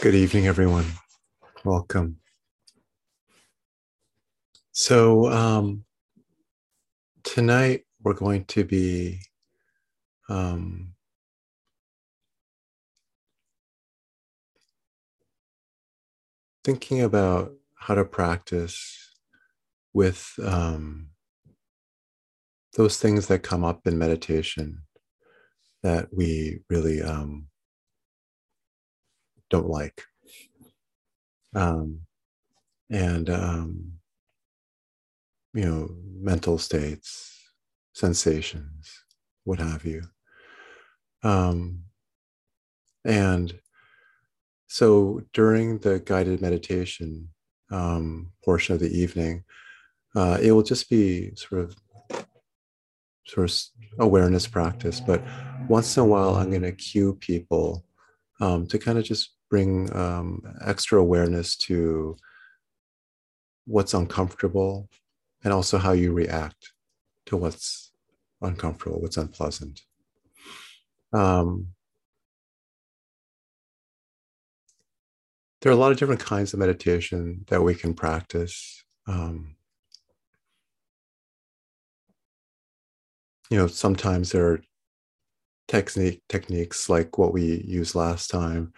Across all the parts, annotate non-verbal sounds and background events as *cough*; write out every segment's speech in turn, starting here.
Good evening, everyone. Welcome. So, um, tonight we're going to be um, thinking about how to practice with um, those things that come up in meditation that we really um, don't like. Um, and, um, you know, mental states, sensations, what have you. Um, and so during the guided meditation um, portion of the evening, uh, it will just be sort of sort of awareness practice. But once in a while, I'm going to cue people um, to kind of just bring um, extra awareness to what's uncomfortable and also how you react to what's uncomfortable, what's unpleasant. Um, there are a lot of different kinds of meditation that we can practice. Um, you know, sometimes there are technique techniques like what we used last time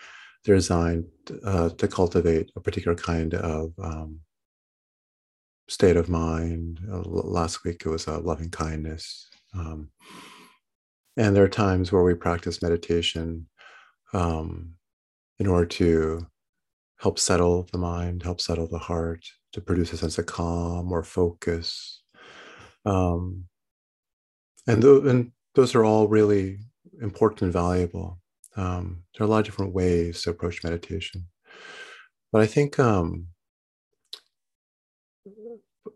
they're designed uh, to cultivate a particular kind of um, state of mind. Uh, last week it was uh, loving kindness. Um, and there are times where we practice meditation um, in order to help settle the mind, help settle the heart, to produce a sense of calm or focus. Um, and, th- and those are all really important and valuable. Um, there are a lot of different ways to approach meditation, but I think um,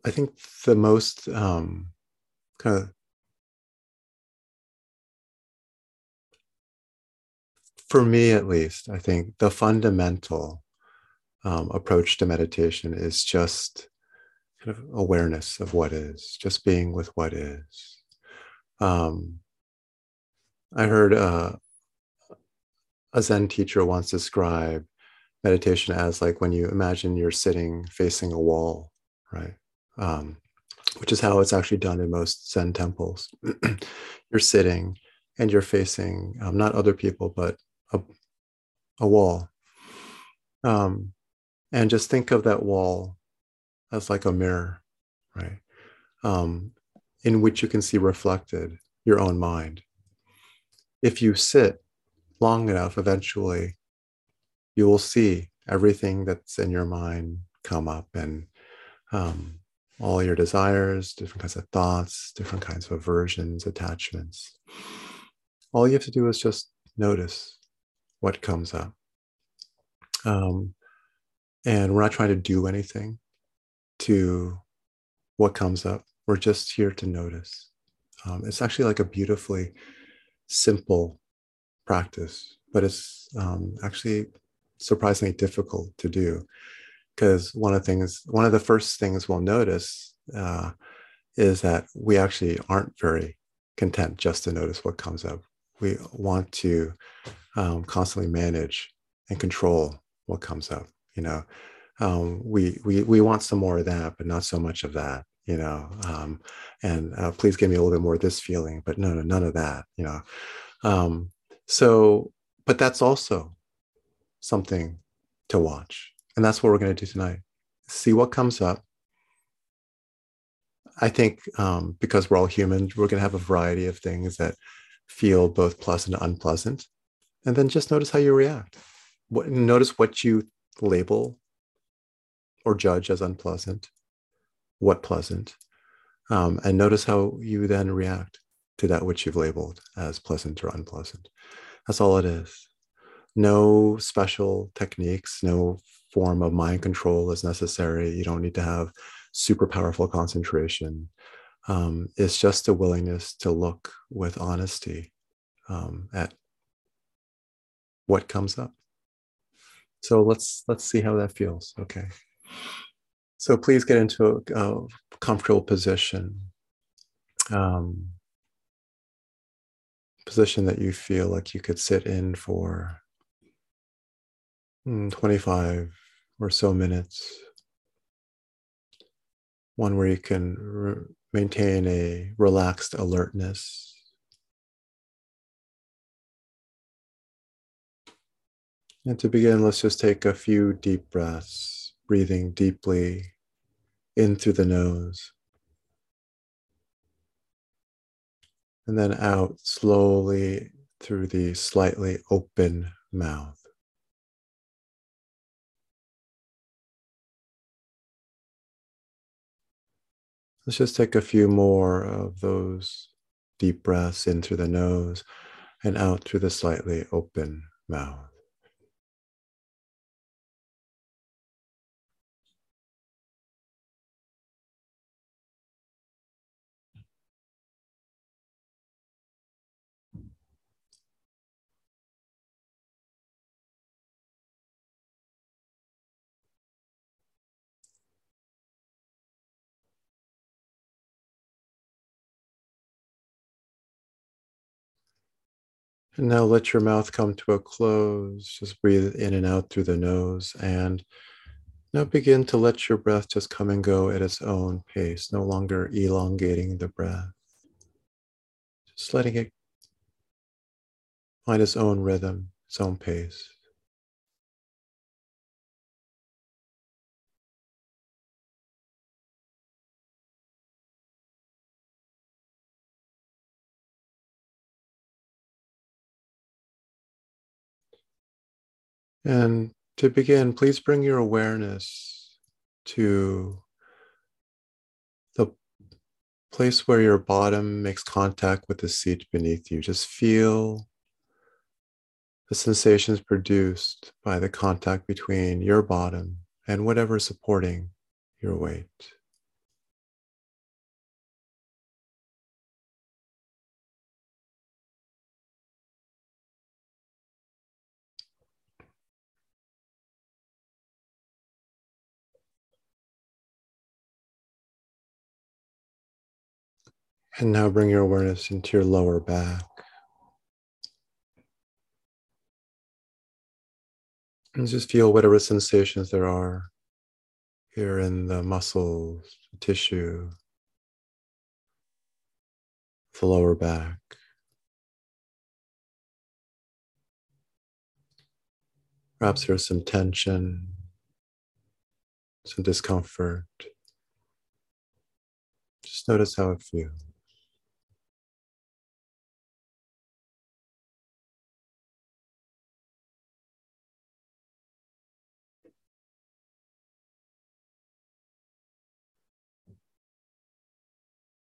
I think the most um, kind of for me at least, I think the fundamental um, approach to meditation is just kind of awareness of what is, just being with what is. Um, I heard uh, a Zen teacher once described meditation as like when you imagine you're sitting facing a wall, right? Um, which is how it's actually done in most Zen temples. *clears throat* you're sitting and you're facing um, not other people, but a, a wall. Um, and just think of that wall as like a mirror, right? Um, in which you can see reflected your own mind. If you sit long enough, eventually you will see everything that's in your mind come up and um, all your desires, different kinds of thoughts, different kinds of aversions, attachments. All you have to do is just notice what comes up. Um, and we're not trying to do anything to what comes up. We're just here to notice. Um, it's actually like a beautifully simple practice, but it's um, actually surprisingly difficult to do because one of the things, one of the first things we'll notice uh, is that we actually aren't very content just to notice what comes up. We want to um, constantly manage and control what comes up. You know, um, we we we want some more of that, but not so much of that. You know, um, and uh, please give me a little bit more of this feeling, but no, no, none of that. You know, um, so, but that's also something to watch. And that's what we're going to do tonight. See what comes up. I think um, because we're all human, we're going to have a variety of things that feel both pleasant and unpleasant. And then just notice how you react. What, notice what you label or judge as unpleasant, what pleasant, um, and notice how you then react to that which you've labeled as pleasant or unpleasant. That's all it is. No special techniques, no form of mind control is necessary. You don't need to have super powerful concentration. Um, it's just a willingness to look with honesty um, at what comes up. So let's let's see how that feels. Okay. So please get into a, a comfortable position. Um, position that you feel like you could sit in for mm, 25 or so minutes. One where you can re- maintain a relaxed alertness. And to begin, let's just take a few deep breaths, breathing deeply in through the nose. And then out slowly through the slightly open mouth. Let's just take a few more of those deep breaths in through the nose and out through the slightly open mouth. And now let your mouth come to a close. Just breathe in and out through the nose. And now begin to let your breath just come and go at its own pace, no longer elongating the breath. Just letting it find its own rhythm, its own pace. And to begin, please bring your awareness to the place where your bottom makes contact with the seat beneath you. Just feel the sensations produced by the contact between your bottom and whatever is supporting your weight. And now bring your awareness into your lower back. And just feel whatever sensations there are here in the muscles, the tissue, the lower back. Perhaps there's some tension, some discomfort. Just notice how it feels.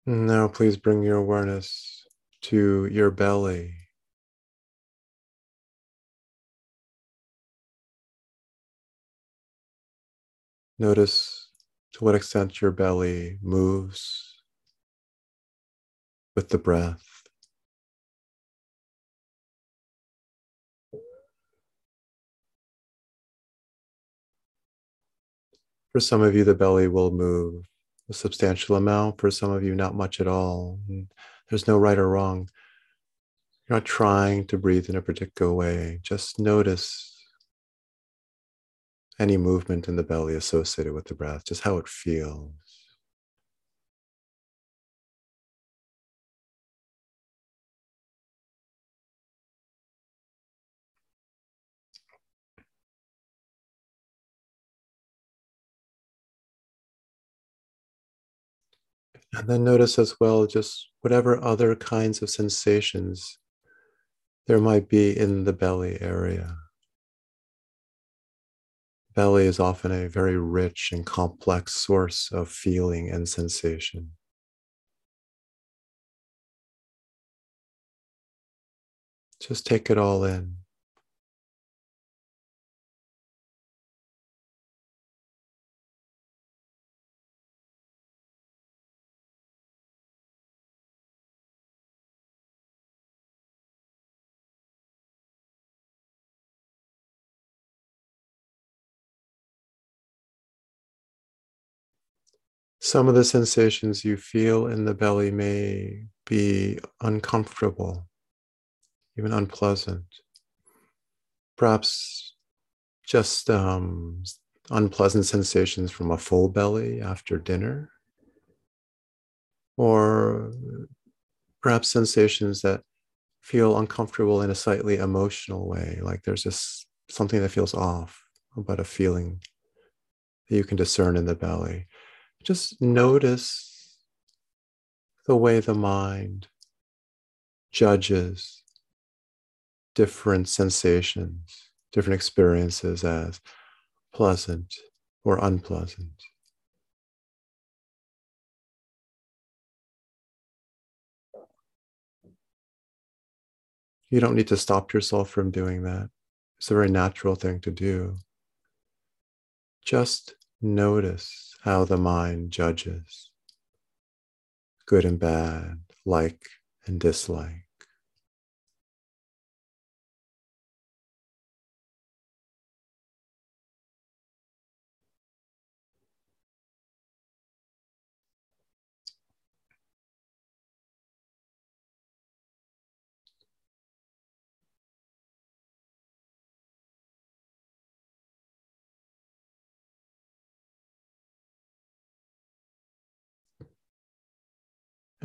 Now, please bring your awareness to your belly. Notice to what extent your belly moves with the breath. For some of you, the belly will move a substantial amount. For some of you, not much at all. And there's no right or wrong. You're not trying to breathe in a particular way. Just notice any movement in the belly associated with the breath, just how it feels. And then notice as well just whatever other kinds of sensations there might be in the belly area. Belly is often a very rich and complex source of feeling and sensation. Just take it all in. Some of the sensations you feel in the belly may be uncomfortable, even unpleasant. Perhaps just um, unpleasant sensations from a full belly after dinner, or perhaps sensations that feel uncomfortable in a slightly emotional way, like there's just something that feels off about a feeling that you can discern in the belly. Just notice the way the mind judges different sensations, different experiences as pleasant or unpleasant. You don't need to stop yourself from doing that. It's a very natural thing to do. Just notice how the mind judges good and bad, like and dislike.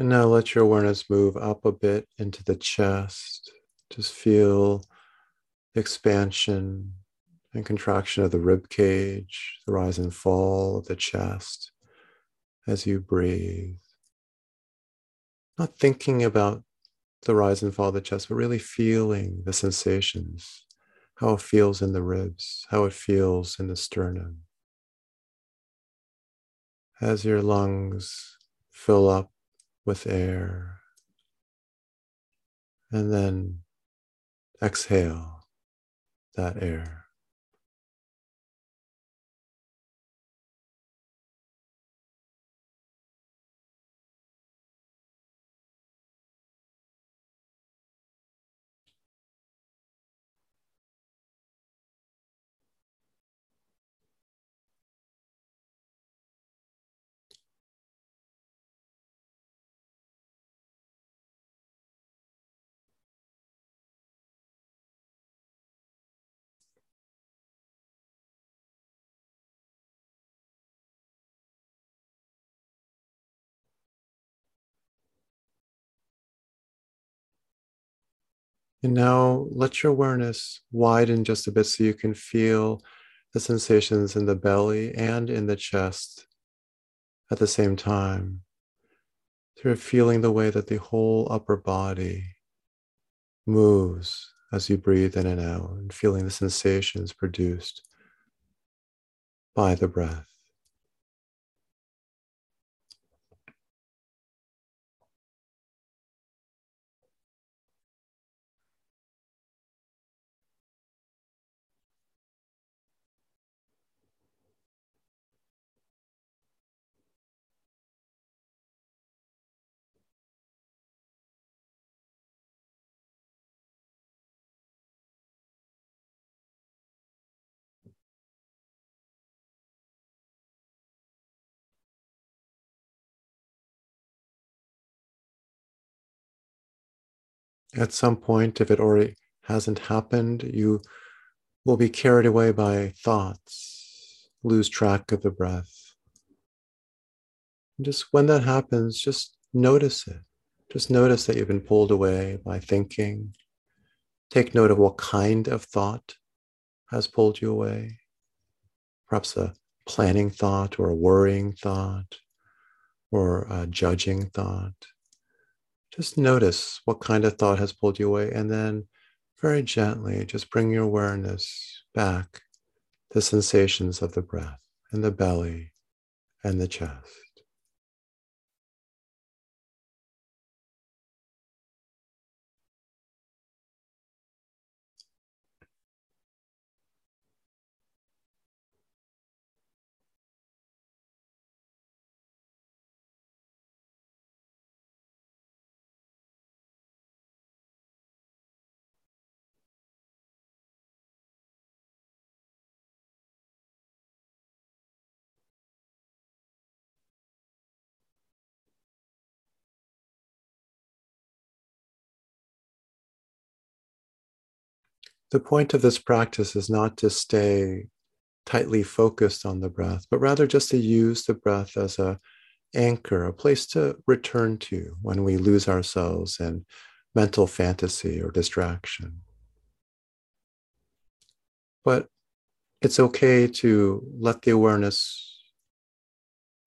And now let your awareness move up a bit into the chest. Just feel expansion and contraction of the rib cage, the rise and fall of the chest as you breathe. Not thinking about the rise and fall of the chest, but really feeling the sensations, how it feels in the ribs, how it feels in the sternum. As your lungs fill up with air. And then exhale that air. And now let your awareness widen just a bit so you can feel the sensations in the belly and in the chest at the same time. You're feeling the way that the whole upper body moves as you breathe in and out and feeling the sensations produced by the breath. At some point, if it already hasn't happened, you will be carried away by thoughts, lose track of the breath. And just when that happens, just notice it. Just notice that you've been pulled away by thinking. Take note of what kind of thought has pulled you away. Perhaps a planning thought or a worrying thought or a judging thought just notice what kind of thought has pulled you away. And then very gently, just bring your awareness back the sensations of the breath and the belly and the chest. The point of this practice is not to stay tightly focused on the breath, but rather just to use the breath as a anchor, a place to return to when we lose ourselves in mental fantasy or distraction. But it's okay to let the awareness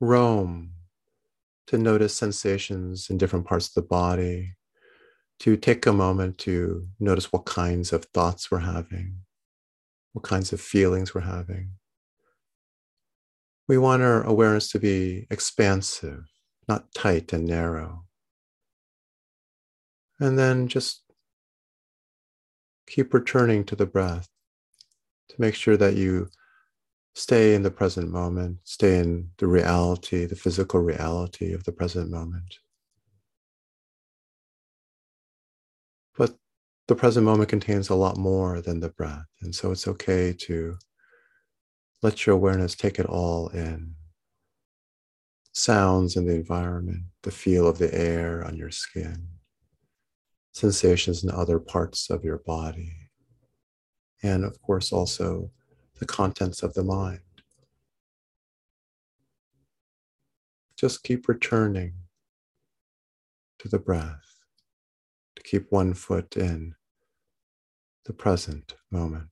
roam, to notice sensations in different parts of the body, to take a moment to notice what kinds of thoughts we're having, what kinds of feelings we're having. We want our awareness to be expansive, not tight and narrow. And then just keep returning to the breath to make sure that you stay in the present moment, stay in the reality, the physical reality of the present moment. The present moment contains a lot more than the breath. And so it's okay to let your awareness take it all in. Sounds in the environment, the feel of the air on your skin, sensations in other parts of your body, and of course also the contents of the mind. Just keep returning to the breath, to keep one foot in the present moment.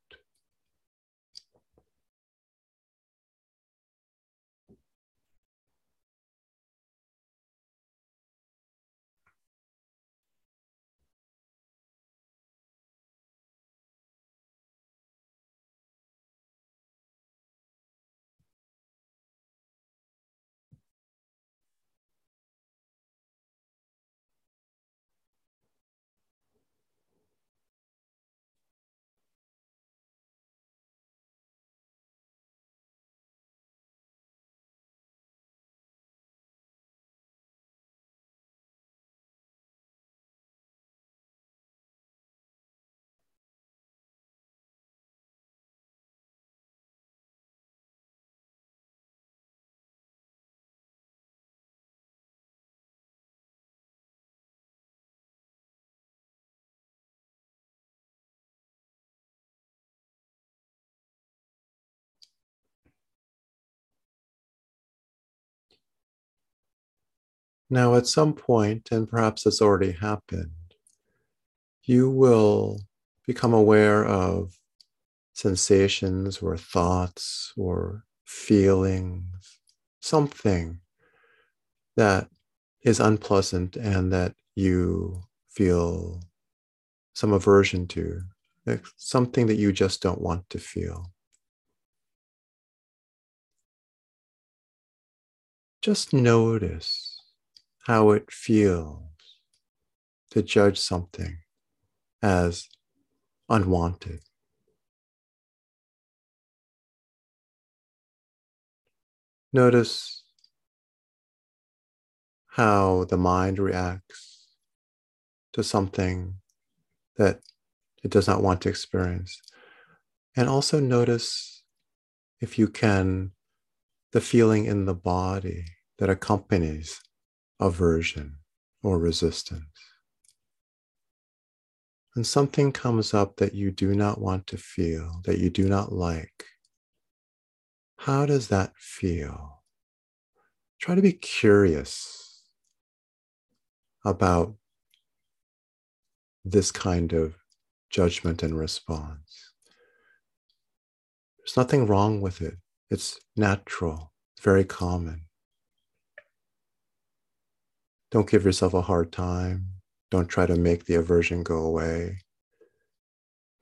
Now, at some point, and perhaps it's already happened, you will become aware of sensations or thoughts or feelings, something that is unpleasant and that you feel some aversion to, something that you just don't want to feel. Just notice how it feels to judge something as unwanted. Notice how the mind reacts to something that it does not want to experience. And also notice, if you can, the feeling in the body that accompanies aversion or resistance. When something comes up that you do not want to feel, that you do not like. How does that feel? Try to be curious about this kind of judgment and response. There's nothing wrong with it. It's natural, it's very common. Don't give yourself a hard time. Don't try to make the aversion go away.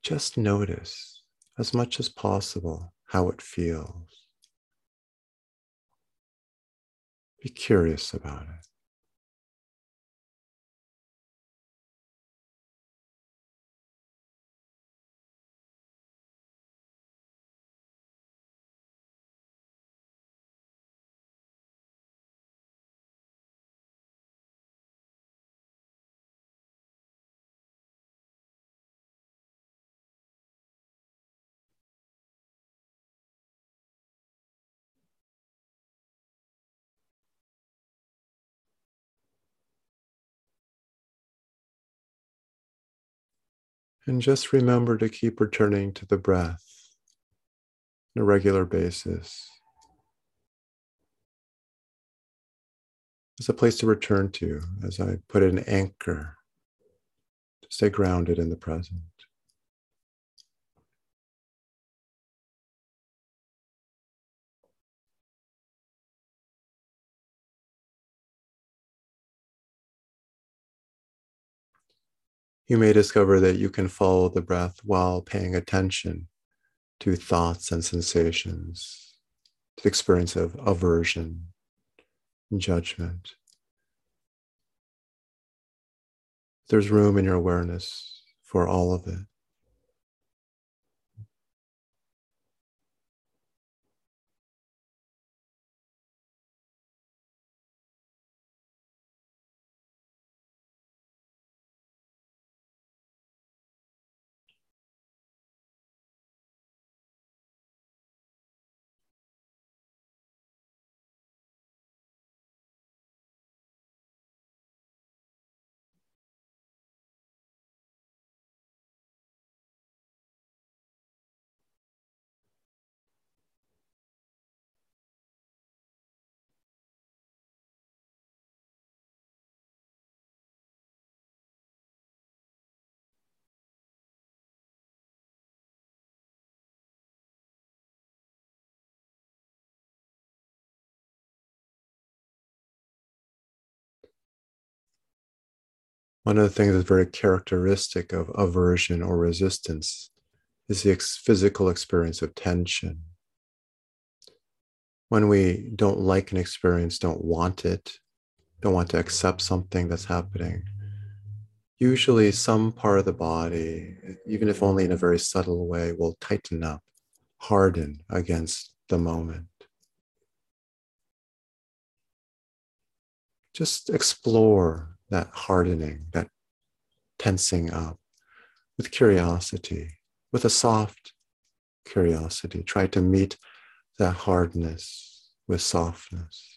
Just notice as much as possible how it feels. Be curious about it. And just remember to keep returning to the breath on a regular basis. It's a place to return to as I put an anchor to stay grounded in the present. You may discover that you can follow the breath while paying attention to thoughts and sensations, to the experience of aversion judgment. There's room in your awareness for all of it. One of the things that's very characteristic of aversion or resistance is the ex- physical experience of tension. When we don't like an experience, don't want it, don't want to accept something that's happening, usually some part of the body, even if only in a very subtle way, will tighten up, harden against the moment. Just explore that hardening, that tensing up with curiosity, with a soft curiosity. Try to meet that hardness with softness.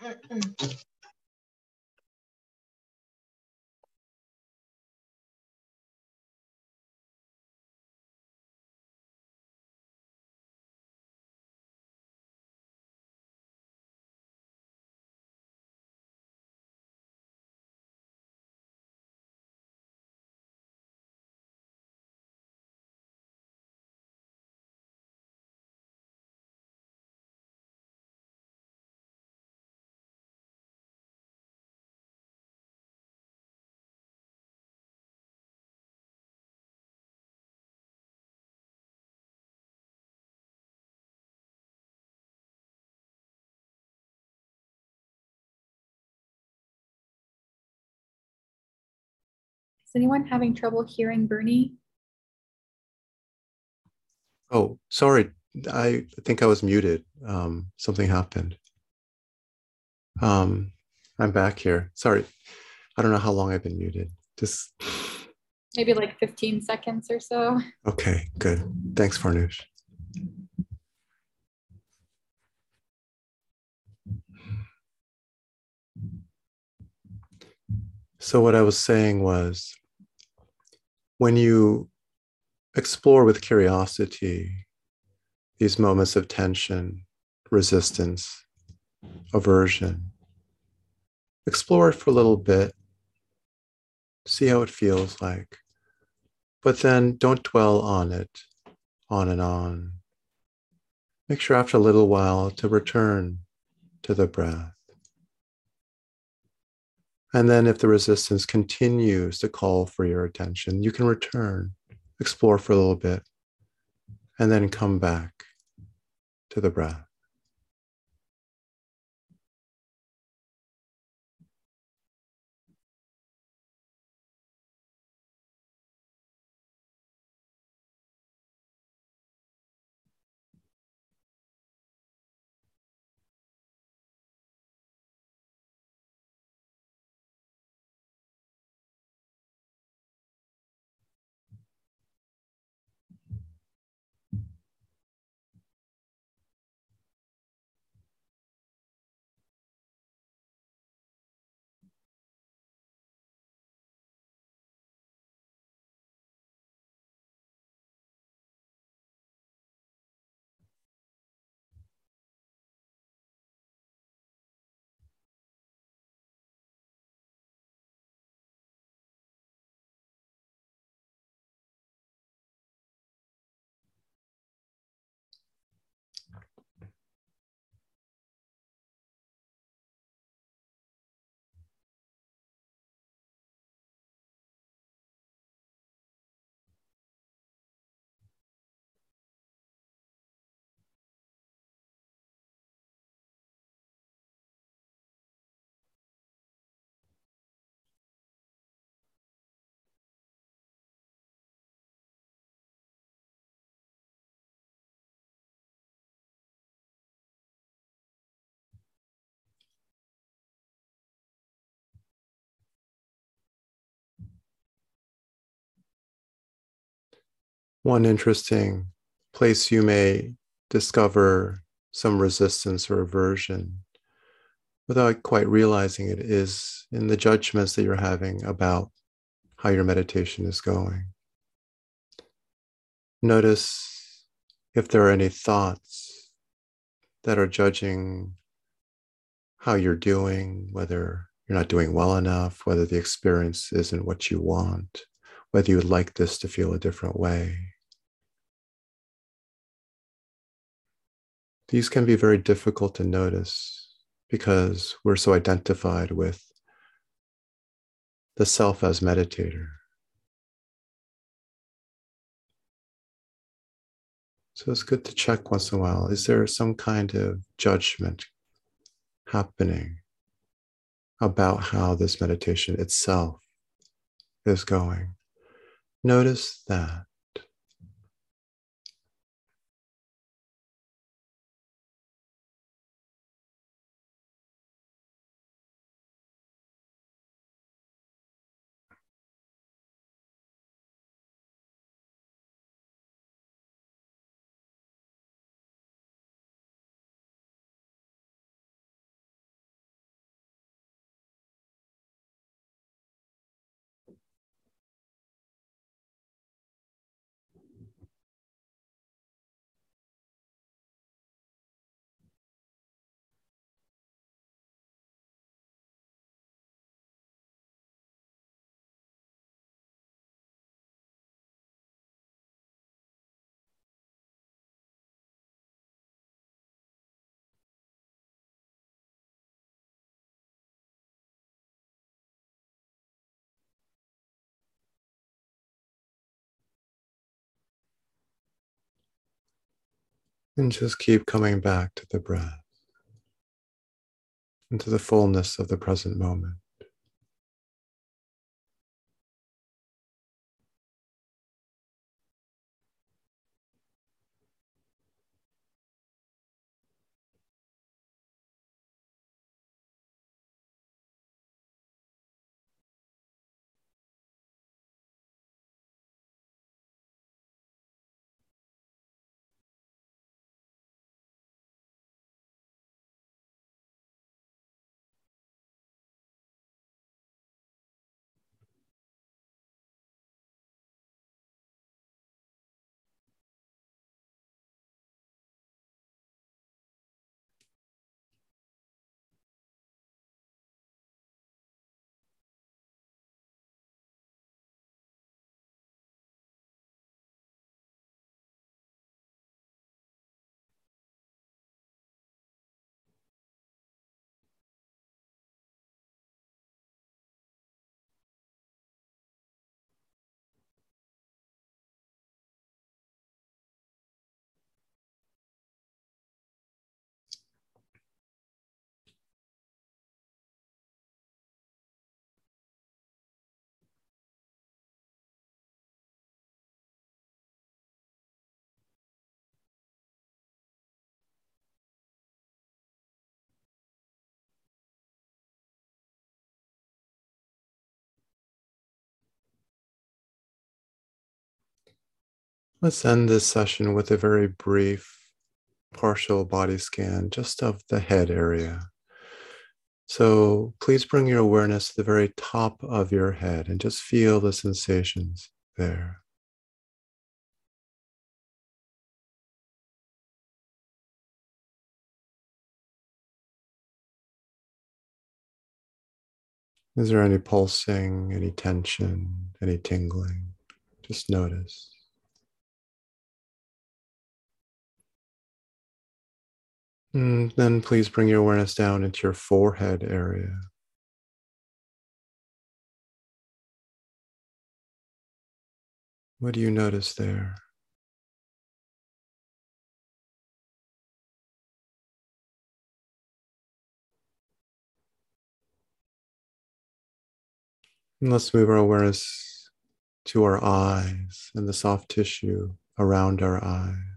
嗯。嗯 Is anyone having trouble hearing Bernie? Oh, sorry. I think I was muted. Um, something happened. Um, I'm back here. Sorry. I don't know how long I've been muted. Just *sighs* maybe like 15 seconds or so. Okay, good. Thanks, Farnoosh. So, what I was saying was when you explore with curiosity these moments of tension, resistance, aversion, explore it for a little bit, see how it feels like, but then don't dwell on it on and on. Make sure after a little while to return to the breath. And then, if the resistance continues to call for your attention, you can return, explore for a little bit, and then come back to the breath. One interesting place you may discover some resistance or aversion without quite realizing it is in the judgments that you're having about how your meditation is going. Notice if there are any thoughts that are judging how you're doing, whether you're not doing well enough, whether the experience isn't what you want, whether you would like this to feel a different way. These can be very difficult to notice because we're so identified with the self as meditator. So it's good to check once in a while is there some kind of judgment happening about how this meditation itself is going? Notice that. And just keep coming back to the breath, into the fullness of the present moment. Let's end this session with a very brief partial body scan just of the head area. So please bring your awareness to the very top of your head and just feel the sensations there. Is there any pulsing, any tension, any tingling? Just notice. And then please bring your awareness down into your forehead area. What do you notice there? And let's move our awareness to our eyes and the soft tissue around our eyes.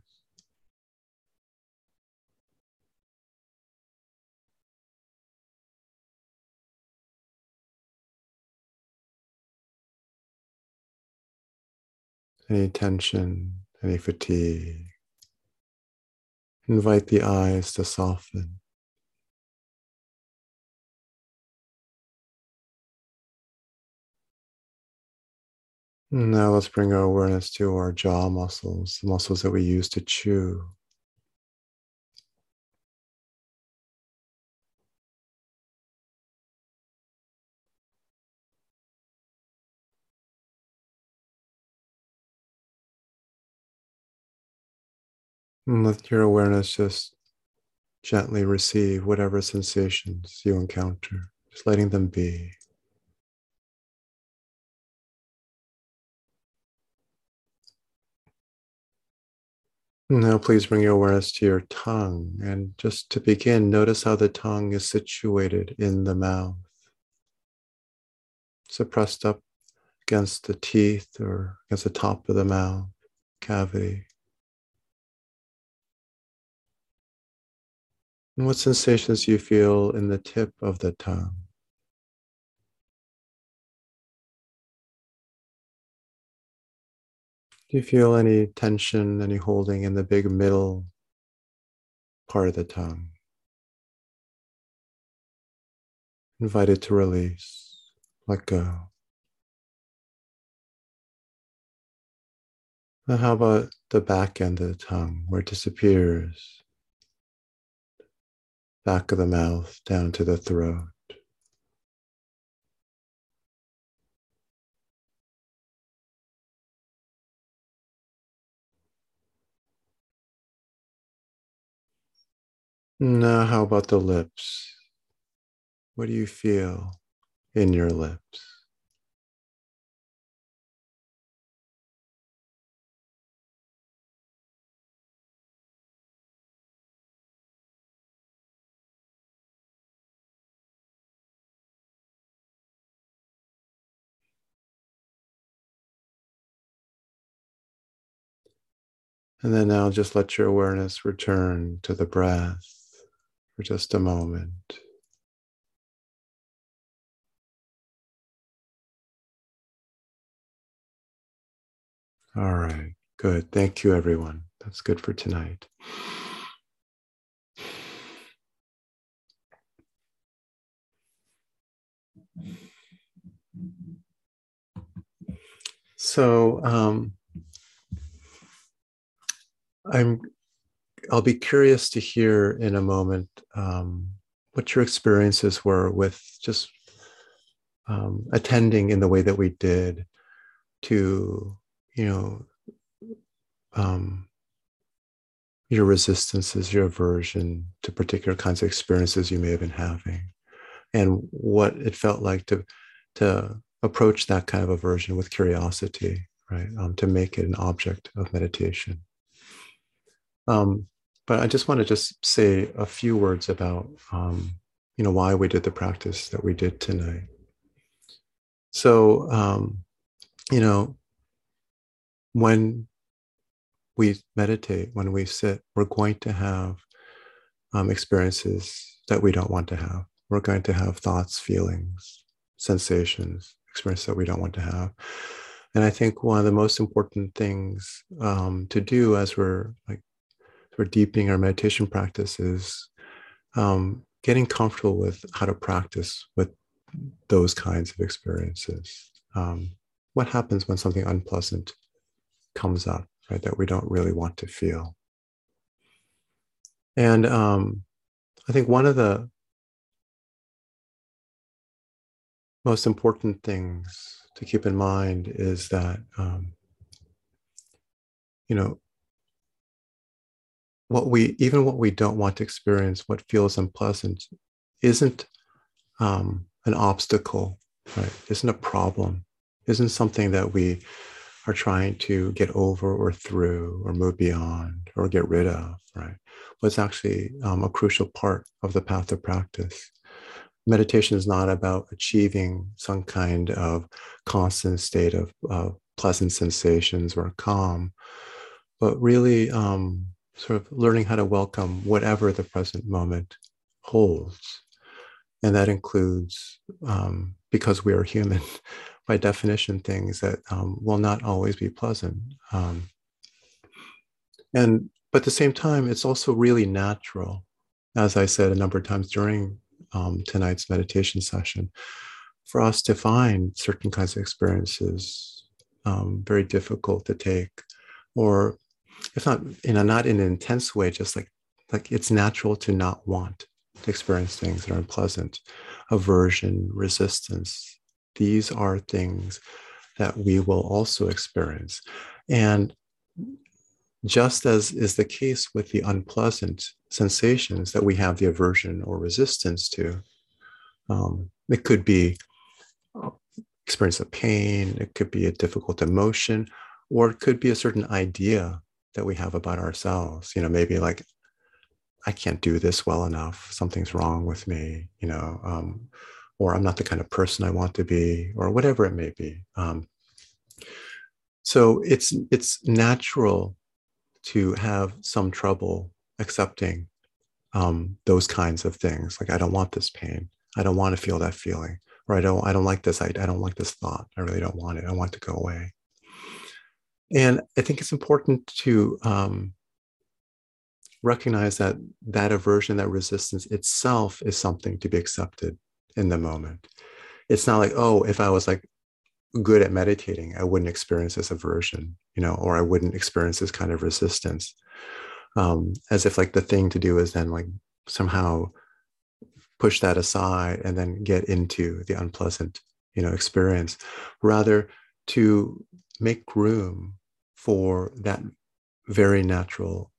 Any tension, any fatigue. Invite the eyes to soften. Now let's bring our awareness to our jaw muscles, the muscles that we use to chew. And let your awareness just gently receive whatever sensations you encounter, just letting them be. Now, please bring your awareness to your tongue. And just to begin, notice how the tongue is situated in the mouth. So pressed up against the teeth or against the top of the mouth cavity. And what sensations do you feel in the tip of the tongue? Do you feel any tension, any holding in the big middle part of the tongue? Invited to release, let go. Now how about the back end of the tongue where it disappears? Back of the mouth down to the throat. Now, how about the lips? What do you feel in your lips? And then now just let your awareness return to the breath for just a moment. All right, good. Thank you, everyone. That's good for tonight. So, um, I'm I'll be curious to hear in a moment um, what your experiences were with just um, attending in the way that we did to you know um, your resistances, your aversion to particular kinds of experiences you may have been having, and what it felt like to to approach that kind of aversion with curiosity, right? Um, to make it an object of meditation. Um, but I just want to just say a few words about, um, you know, why we did the practice that we did tonight. So, um, you know, when we meditate, when we sit, we're going to have um, experiences that we don't want to have. We're going to have thoughts, feelings, sensations, experiences that we don't want to have. And I think one of the most important things um, to do as we're like for deepening our meditation practice is um, getting comfortable with how to practice with those kinds of experiences. Um, what happens when something unpleasant comes up, right, that we don't really want to feel? And um, I think one of the most important things to keep in mind is that, um, you know, what we even what we don't want to experience what feels unpleasant isn't um, an obstacle right? Isn't a problem. Isn't something that we are trying to get over or through or move beyond or get rid of right? It's actually um, a crucial part of the path of practice. Meditation is not about achieving some kind of constant state of pleasant sensations or calm but really um, sort of learning how to welcome whatever the present moment holds. And that includes, um, because we are human, *laughs* by definition, things that um, will not always be pleasant. Um, And but at the same time, it's also really natural, as I said a number of times during um, tonight's meditation session, for us to find certain kinds of experiences um, very difficult to take, or if not in a not in an intense way, just like like it's natural to not want to experience things that are unpleasant, aversion, resistance. These are things that we will also experience. And just as is the case with the unpleasant sensations that we have the aversion or resistance to, um, it could be uh, experience of pain, it could be a difficult emotion, or it could be a certain idea that we have about ourselves. You know, maybe like, I can't do this well enough, something's wrong with me, you know, um, or I'm not the kind of person I want to be, or whatever it may be. Um, so it's it's natural to have some trouble accepting um, those kinds of things. Like I don't want this pain. I don't want to feel that feeling, or I don't I don't like this. I, I don't like this thought. I really don't want it. I want it to go away. And I think it's important to um, recognize that that aversion, that resistance itself is something to be accepted in the moment. It's not like, oh, if I was like good at meditating, I wouldn't experience this aversion, you know, or I wouldn't experience this kind of resistance. Um, as if like the thing to do is then like somehow push that aside and then get into the unpleasant, you know, experience, rather to make room for that very natural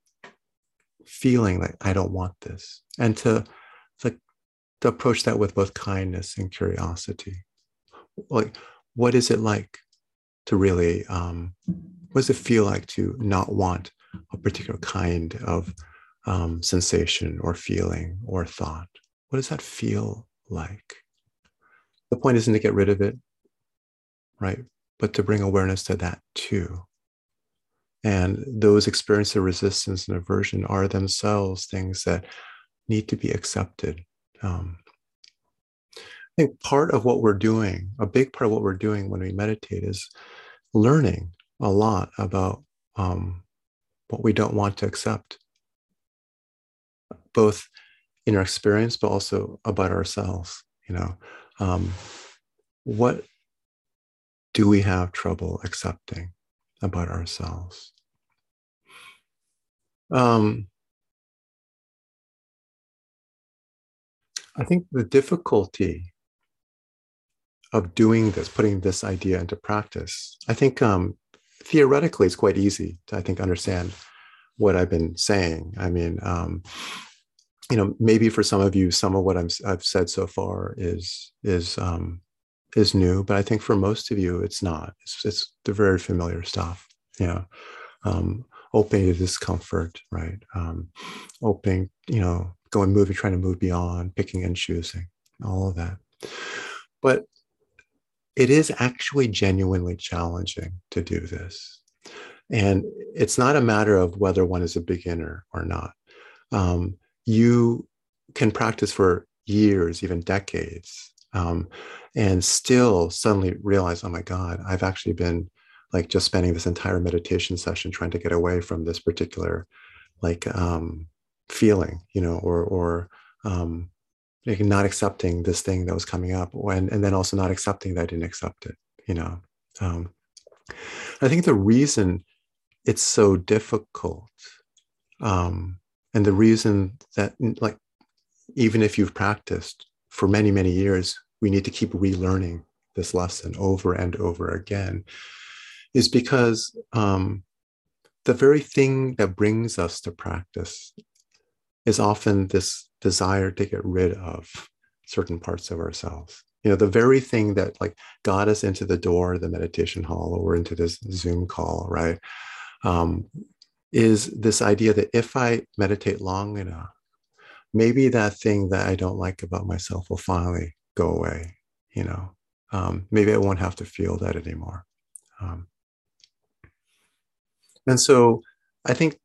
feeling like I don't want this, and to like to approach that with both kindness and curiosity. Like what is it like to really um, what does it feel like to not want a particular kind of um, sensation or feeling or thought? What does that feel like? The point isn't to get rid of it right? But to bring awareness to that too and those experiences of resistance and aversion are themselves things that need to be accepted um, I think part of what we're doing, a big part of what we're doing when we meditate is learning a lot about um, what we don't want to accept, both in our experience, but also about ourselves. You know, um, what do we have trouble accepting about ourselves? Um, I think the difficulty of doing this, putting this idea into practice. I think um, theoretically it's quite easy to, I think, understand what I've been saying. I mean, um, you know, maybe for some of you, some of what i have said so far is is um, is new, but I think for most of you, it's not. It's, it's the very familiar stuff. Know, um, opening to discomfort, right? Um, opening, you know, going, moving, trying to move beyond, picking and choosing, all of that. But it is actually genuinely challenging to do this. And it's not a matter of whether one is a beginner or not. Um, you can practice for years, even decades, um, and still suddenly realize, oh my God, I've actually been like just spending this entire meditation session trying to get away from this particular like um, feeling, you know, or or um, like not accepting this thing that was coming up when and then also not accepting that I didn't accept it you know? Um, i think the reason it's so difficult um, and the reason that like even if you've practiced for many many years we need to keep relearning this lesson over and over again is because um, the very thing that brings us to practice is often this desire to get rid of certain parts of ourselves. You know the very thing that like got us into the door the meditation hall or into this zoom call right um, is this idea that if i meditate long enough maybe that thing that i don't like about myself will finally go away you know um, maybe i won't have to feel that anymore. Um, and so i think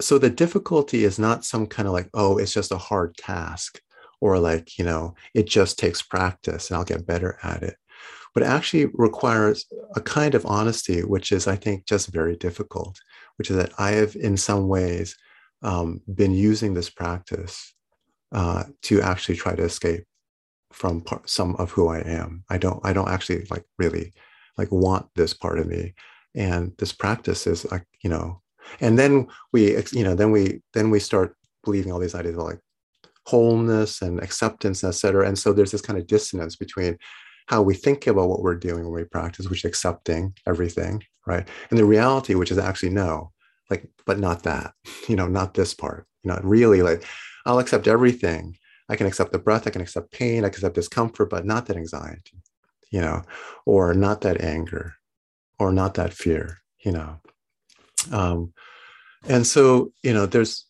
so the difficulty is not some kind of like oh it's just a hard task or like you know it just takes practice and i'll get better at it but it actually requires a kind of honesty, which is, I think, just very difficult, which is that I have, in some ways, um, been using this practice uh, to actually try to escape from part, some of who I am. I don't, I don't actually like really like want this part of me. And this practice is like, you know, and then we, you know, then we, then we start believing all these ideas of like wholeness and acceptance, et cetera. And so there's this kind of dissonance between how we think about what we're doing when we practice, which is accepting everything, right? And the reality, which is actually no, like, but not that, *laughs* you know, not this part, you know, really like, I'll accept everything. I can accept the breath, I can accept pain, I can accept discomfort, but not that anxiety, you know, or not that anger, or not that fear, you know. Um, and so, you know, there's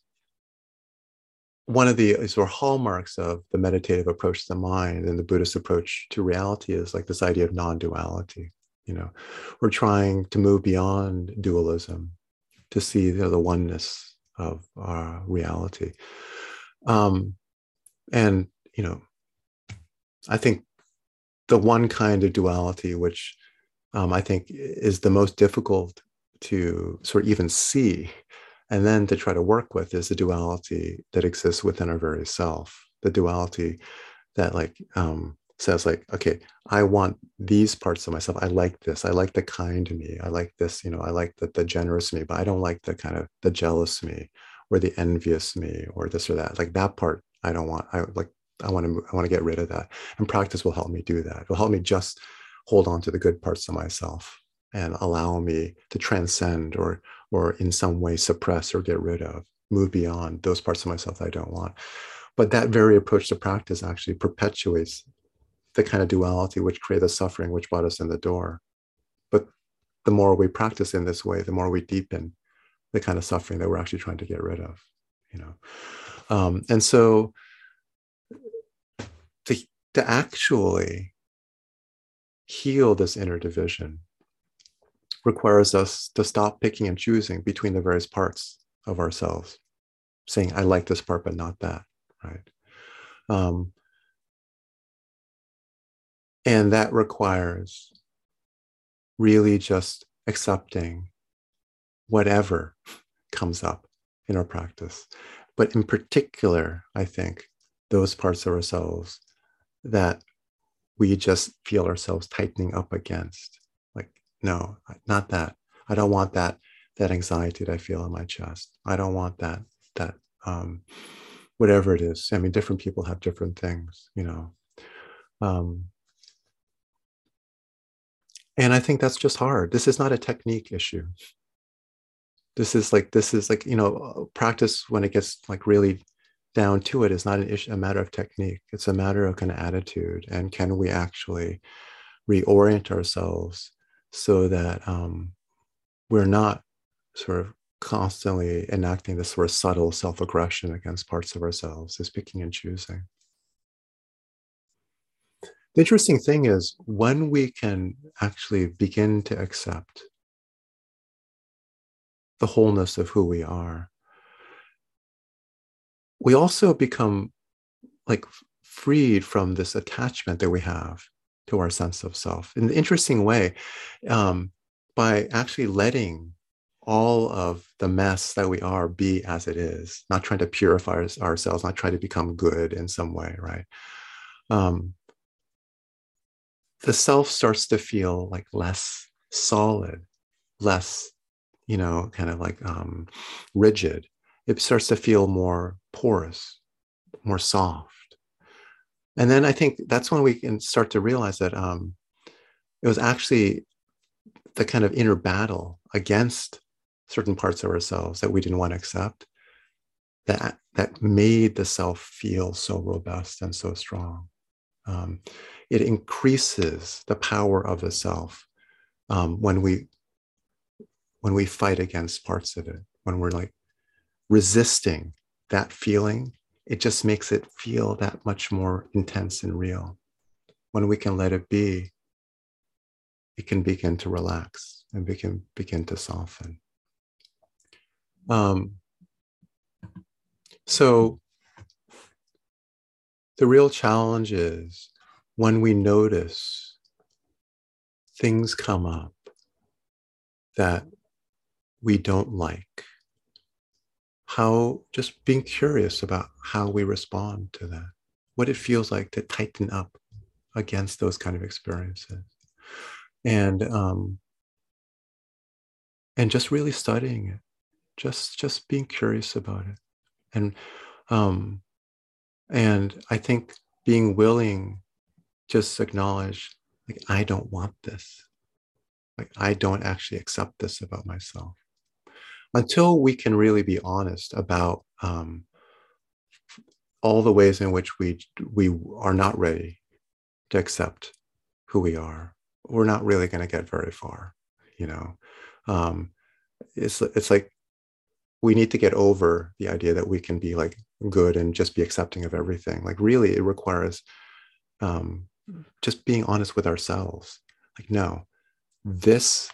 one of the sort of hallmarks of the meditative approach to the mind and the Buddhist approach to reality is like this idea of non-duality. You know, we're trying to move beyond dualism to see you know, the oneness of our reality. Um, and you know, I think the one kind of duality which um, I think is the most difficult to sort of even see and then to try to work with is the duality that exists within our very self. The duality that like um, says like okay i want these parts of myself. I like this. I like the kind me. I like this you know i like the, the generous me but i don't like the kind of the jealous me or the envious me or this or that. Like that part i don't want. I like i want to i want to get rid of that. And practice will help me do that. It will help me just hold on to the good parts of myself and allow me to transcend or or in some way suppress or get rid of, move beyond those parts of myself that I don't want. But that very approach to practice actually perpetuates the kind of duality which created the suffering which brought us in the door. But the more we practice in this way, the more we deepen the kind of suffering that we're actually trying to get rid of. You know, um, and so to to actually heal this inner division requires us to stop picking and choosing between the various parts of ourselves, saying, I like this part, but not that, right? Um, and that requires really just accepting whatever comes up in our practice. But in particular, I think those parts of ourselves that we just feel ourselves tightening up against like, no, not that. I don't want that that anxiety that I feel in my chest. I don't want that that um, whatever it is. I mean, different people have different things, you know. Um, and I think that's just hard. This is not a technique issue. This is like this is like you know practice when it gets like really down to it is not an issue, a matter of technique. It's a matter of kind of attitude and can we actually reorient ourselves so that um, we're not sort of constantly enacting this sort of subtle self aggression against parts of ourselves, is picking and choosing. The interesting thing is when we can actually begin to accept the wholeness of who we are, we also become like freed from this attachment that we have to our sense of self in an interesting way um, by actually letting all of the mess that we are be as it is, not trying to purify ourselves, not trying to become good in some way, right? Um, the self starts to feel like less solid, less, you know, kind of like um, rigid. It starts to feel more porous, more soft and then I think that's when we can start to realize that um, it was actually the kind of inner battle against certain parts of ourselves that we didn't want to accept that that made the self feel so robust and so strong. Um, it increases the power of the self um, when we when we fight against parts of it. When we're like resisting that feeling it just makes it feel that much more intense and real. When we can let it be, it can begin to relax and begin begin to soften. Um, so the real challenge is when we notice things come up that we don't like, how just being curious about how we respond to that, what it feels like to tighten up against those kind of experiences. And um, and just really studying it, just just being curious about it. And um, and I think being willing just acknowledge like I don't want this. Like I don't actually accept this about myself. Until we can really be honest about um, all the ways in which we we are not ready to accept who we are, we're not really going to get very far. You know, um, it's it's like we need to get over the idea that we can be like good and just be accepting of everything. Like really, it requires um, just being honest with ourselves. Like, no, this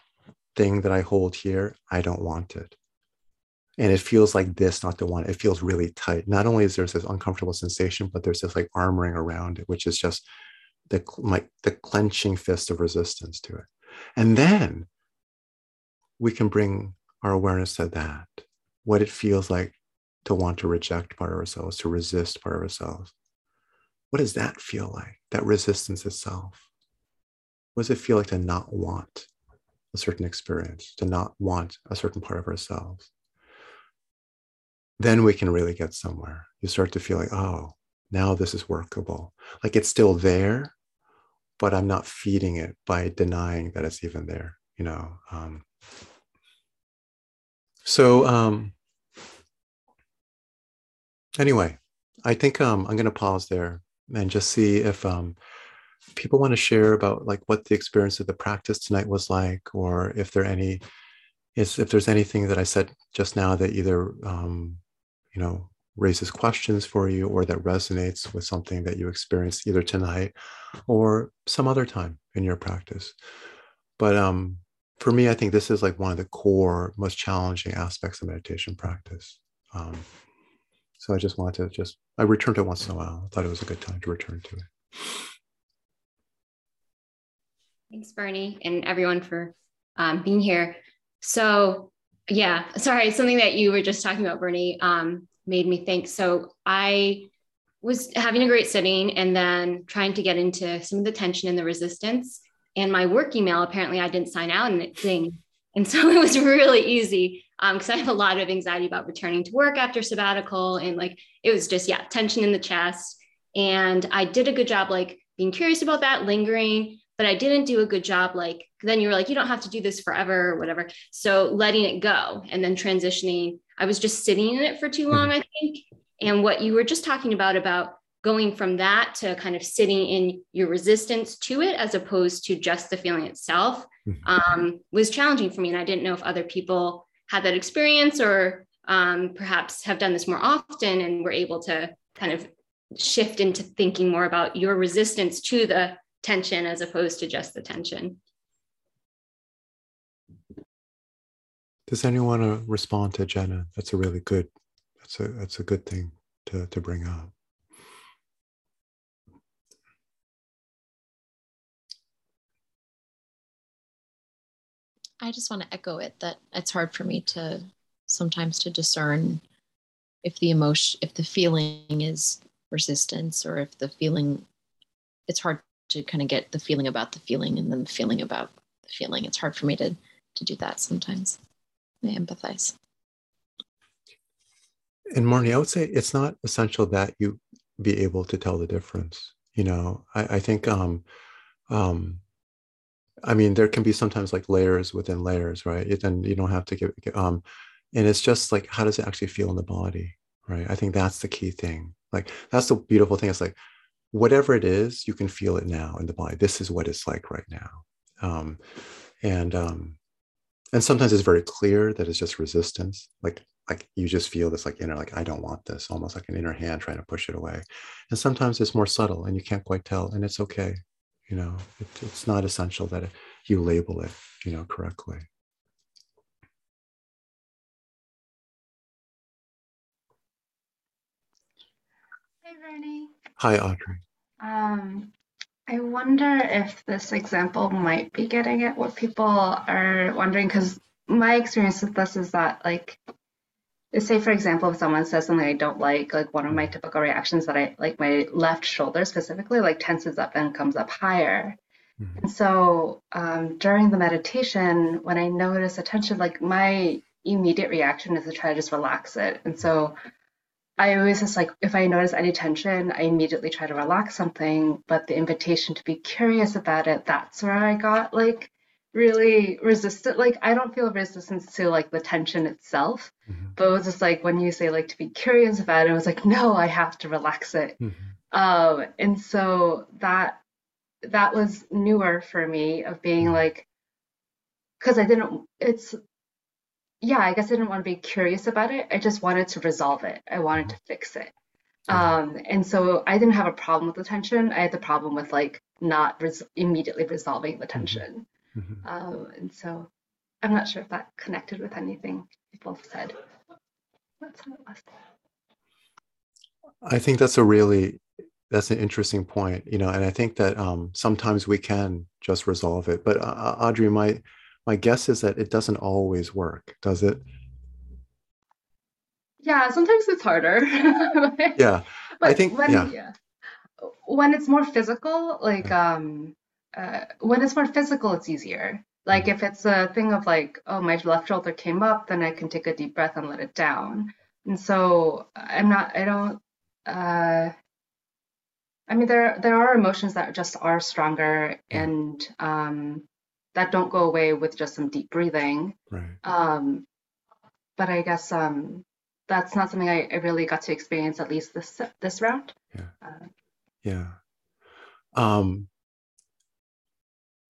thing that I hold here, I don't want it. And it feels like this, not the one. It feels really tight. Not only is there this uncomfortable sensation, but there's this like armoring around it, which is just the like the clenching fist of resistance to it. And then we can bring our awareness to that, what it feels like to want to reject part of ourselves, to resist part of ourselves. What does that feel like? That resistance itself. What does it feel like to not want a certain experience, to not want a certain part of ourselves? Then we can really get somewhere. You start to feel like, oh, now this is workable. Like it's still there, but I'm not feeding it by denying that it's even there, you know. Um, so um, anyway, I think um, I'm going to pause there and just see if um, people want to share about like what the experience of the practice tonight was like, or if there any is if there's anything that I said just now that either um, you know raises questions for you or that resonates with something that you experienced either tonight or some other time in your practice. But um, for me, I think this is like one of the core, most challenging aspects of meditation practice. Um, so I just wanted to just I returned to it once in a while. I thought it was a good time to return to it. Thanks, Bernie, and everyone for um, being here. So, yeah, sorry, something that you were just talking about, Bernie, um, made me think. So, I was having a great sitting and then trying to get into some of the tension and the resistance. And my work email, apparently, I didn't sign out and it dinged. And so *laughs* it was really easy because um, I have a lot of anxiety about returning to work after sabbatical. And like, it was just, yeah, tension in the chest. And I did a good job, like being curious about that, lingering, but I didn't do a good job. Like, then you were like, you don't have to do this forever or whatever. So letting it go and then transitioning. I was just sitting in it for too long, I think. And what you were just talking about, about going from that to kind of sitting in your resistance to it as opposed to just the feeling itself mm-hmm. um, was challenging for me. And I didn't know if other people had that experience or um, perhaps have done this more often and were able to kind of shift into thinking more about your resistance to the tension as opposed to just the tension. Does anyone want to respond to Jenna? That's a really good. That's a that's a good thing to to bring up. I just want to echo it that it's hard for me to sometimes to discern if the emotion, if the feeling is resistance or if the feeling, it's hard to kind of get the feeling about the feeling and then the feeling about the feeling. It's hard for me to, to do that sometimes. I empathize. And Marnie, I would say it's not essential that you be able to tell the difference. You know, I, I think um, um, I mean, there can be sometimes like layers within layers, right? It, and you don't have to get, um, and it's just like, how does it actually feel in the body, right? I think that's the key thing. Like, that's the beautiful thing. It's like, whatever it is, you can feel it now in the body. This is what it's like right now. Um, and, um, and sometimes it's very clear that it's just resistance. Like, like you just feel this like inner, like, I don't want this, almost like an inner hand trying to push it away. And sometimes it's more subtle and you can't quite tell, and it's okay you know it, it's not essential that you label it you know correctly Hi, Audrey. Um, I wonder if this example might be getting at what people are wondering because my experience with this is that like say for example if someone says something i don't like like one of my typical reactions that i like my left shoulder specifically like tenses up and comes up higher mm-hmm. and so um, during the meditation when i notice a tension like my immediate reaction is to try to just relax it and so i always just like if i notice any tension i immediately try to relax something but the invitation to be curious about it that's where i got like really resistant like i don't feel resistance to like the tension itself mm-hmm. but it was just like when you say like to be curious about it it was like no i have to relax it mm-hmm. um and so that that was newer for me of being mm-hmm. like because i didn't it's yeah i guess i didn't want to be curious about it i just wanted to resolve it i wanted to fix it um and so i didn't have a problem with the tension i had the problem with like not res- immediately resolving the tension Mm-hmm. Um, and so I'm not sure if that connected with anything people said. That's how it was. I think that's a really that's an interesting point, you know, and I think that um, sometimes we can just resolve it. But uh, uh Audrey, my my guess is that it doesn't always work, does it? Yeah, sometimes it's harder. *laughs* yeah, but I think when, yeah. yeah. when it's more physical, like yeah. um, uh, when it's more physical, it's easier. Like if it's a thing of like, oh, my left shoulder came up, then I can take a deep breath and let it down. And so I'm not, I don't, uh, I mean, there there are emotions that just are stronger and um, that don't go away with just some deep breathing. Right. Um, but I guess um, that's not something I, I, really got to experience at least this this round. Yeah. Uh, yeah. Um,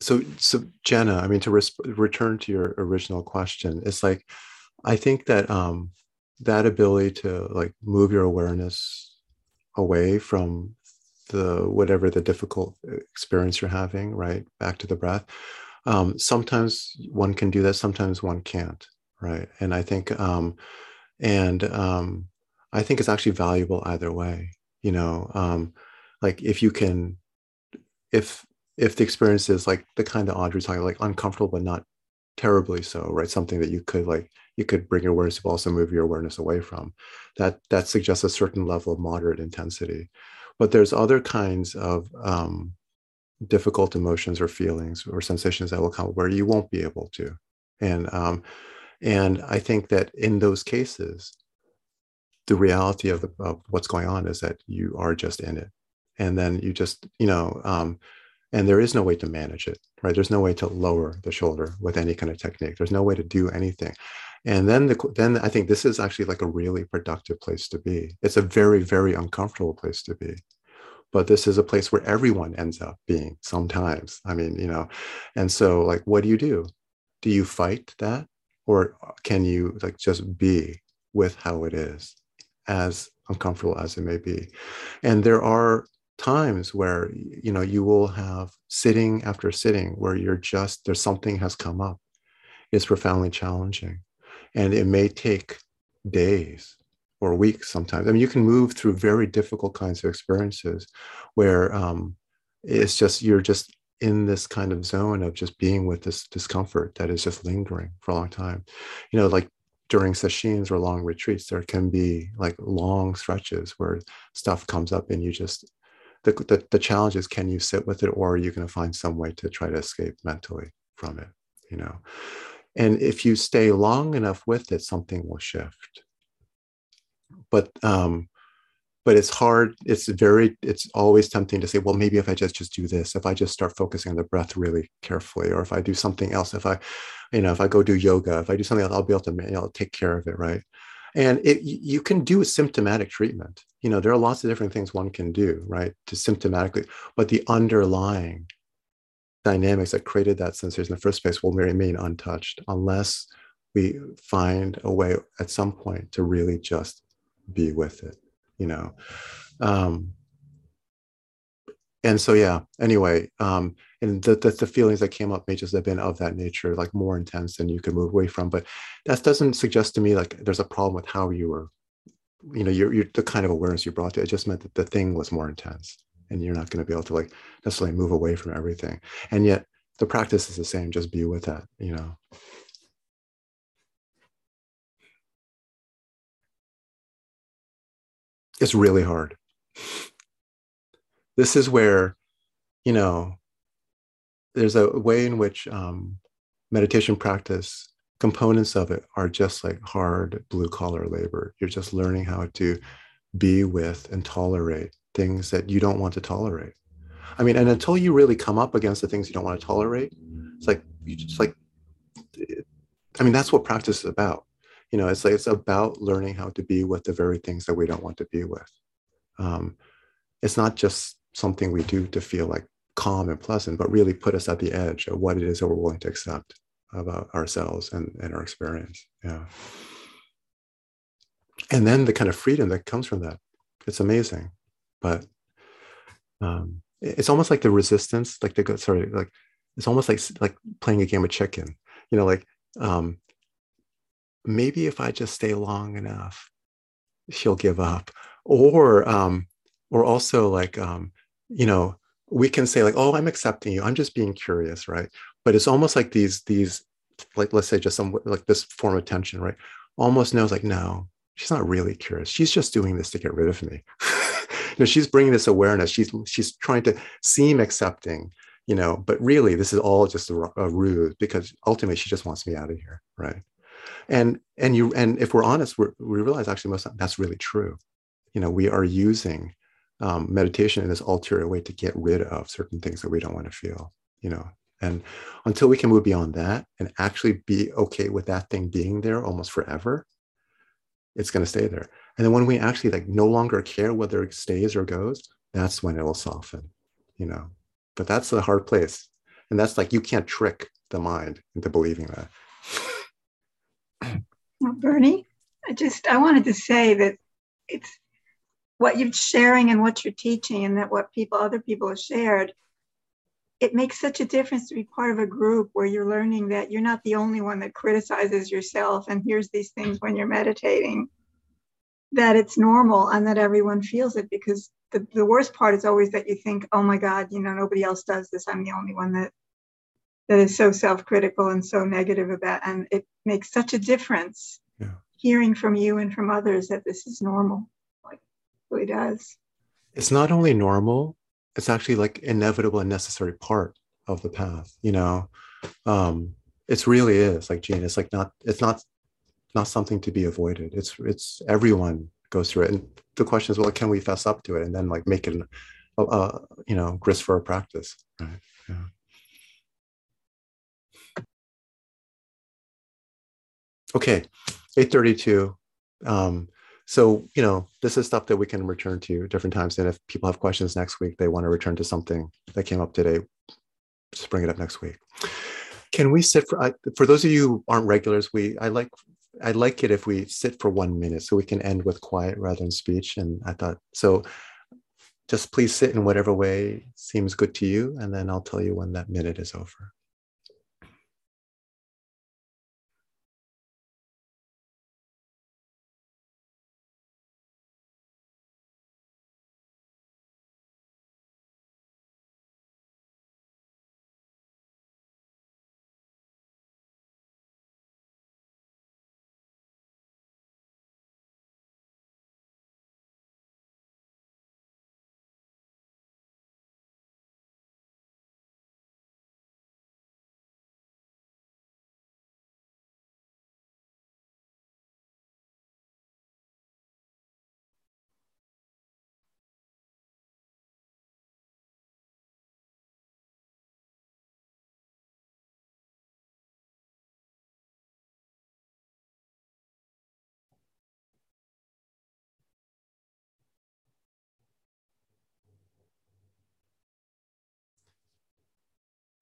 so so jenna i mean to res- return to your original question it's like i think that um that ability to like move your awareness away from the whatever the difficult experience you're having right back to the breath um, sometimes one can do that sometimes one can't right and i think um, and um, i think it's actually valuable either way you know um, like if you can if if the experience is like the kind that Audrey's talking, like uncomfortable but not terribly so, right? Something that you could like you could bring your awareness to, but also move your awareness away from. That that suggests a certain level of moderate intensity. But there's other kinds of um, difficult emotions or feelings or sensations that will come where you won't be able to. And um, and I think that in those cases, the reality of, the, of what's going on is that you are just in it, and then you just you know. Um, and there is no way to manage it right? There's no way to lower the shoulder with any kind of technique. There's no way to do anything. And then the then i think this is actually like a really productive place to be. It's a very very uncomfortable place to be but this is a place where everyone ends up being sometimes i mean you know and so like what do you do? Do you fight that? Or uh, can you like just be with how it is as uncomfortable as it may be? And there are times where you know you will have sitting after sitting where you're just there's something has come up. It's profoundly challenging. And it may take days or weeks sometimes. I mean you can move through very difficult kinds of experiences where um, it's just you're just in this kind of zone of just being with this discomfort that is just lingering for a long time. You know like during sessions or long retreats there can be like long stretches where stuff comes up and you just the, the, the challenge is can you sit with it or are you going to find some way to try to escape mentally from it you know? And if you stay long enough with it something will shift but um but it's hard it's very it's always tempting to say well maybe if i just just do this if i just start focusing on the breath really carefully or if i do something else if i you know if i go do yoga if i do something else i'll be able to you know, take care of it right? And it, you can do a symptomatic treatment. You know there are lots of different things one can do right to symptomatically but the underlying dynamics that created that sensation in the first place will remain untouched unless we find a way at some point to really just be with it you know? Um, and so yeah anyway um, and the, the, the feelings that came up may just have been of that nature like more intense than you could move away from but that doesn't suggest to me like there's a problem with how you were you know you're, you're the kind of awareness you brought to it just meant that the thing was more intense and you're not going to be able to like necessarily move away from everything. And yet the practice is the same just be with that you know it's really hard. This is where you know there's a way in which um, meditation practice components of it are just like hard blue collar labor. You're just learning how to be with and tolerate things that you don't want to tolerate. I mean and until you really come up against the things you don't want to tolerate it's like you just like i mean that's what practice is about you know it's like it's about learning how to be with the very things that we don't want to be with. Um, it's not just something we do to feel like calm and pleasant but really put us at the edge of what it is that we're willing to accept about ourselves and, and our experience. Yeah. And then the kind of freedom that comes from that it's amazing but um, it's almost like the resistance like the good, sorry like it's almost like like playing a game of chicken you know like um, maybe if i just stay long enough she'll give up. Or um, or also like um, you know we can say like oh i'm accepting you. I'm just being curious right? But it's almost like these these like let's say just some like this form of tension right? Almost knows like no she's not really curious. She's just doing this to get rid of me. *laughs* You know she's bringing this awareness. She's she's trying to seem accepting you know? But really this is all just a, a ruse because ultimately she just wants me out of here right and and you and if we're honest we're, we realize actually most of that's really true you know we are using um, meditation in this ulterior way to get rid of certain things that we don't want to feel you know and until we can move beyond that and actually be okay with that thing being there almost forever, it's going to stay there. And then when we actually like no longer care whether it stays or goes, that's when it will soften, you know. But that's the hard place. And that's like you can't trick the mind into believing that. Well, Bernie, I just I wanted to say that it's what you're sharing and what you're teaching and that what people other people have shared it makes such a difference to be part of a group where you're learning that you're not the only one that criticizes yourself and hears these things when you're meditating. That it's normal and that everyone feels it because the, the worst part is always that you think oh my god you know nobody else does this. I'm the only one that that is so self-critical and so negative about and it makes such a difference yeah. hearing from you and from others that this is normal like it really does. It's not only normal it's actually like inevitable and necessary part of the path you know? Um it's really is like Jean it's like not it's not not something to be avoided. It's it's everyone goes through it and the question is well can we fess up to it and then like make it a, a you know grist for a practice right? Yeah okay 832 um so you know this is stuff that we can return to different times and if people have questions next week they want to return to something that came up today just bring it up next week. Can we sit for for those of you who aren't regulars we i like i like it if we sit for one minute so we can end with quiet rather than speech and i thought so just please sit in whatever way seems good to you and then i'll tell you when that minute is over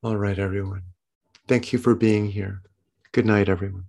All right, everyone. Thank you for being here. Good night, everyone.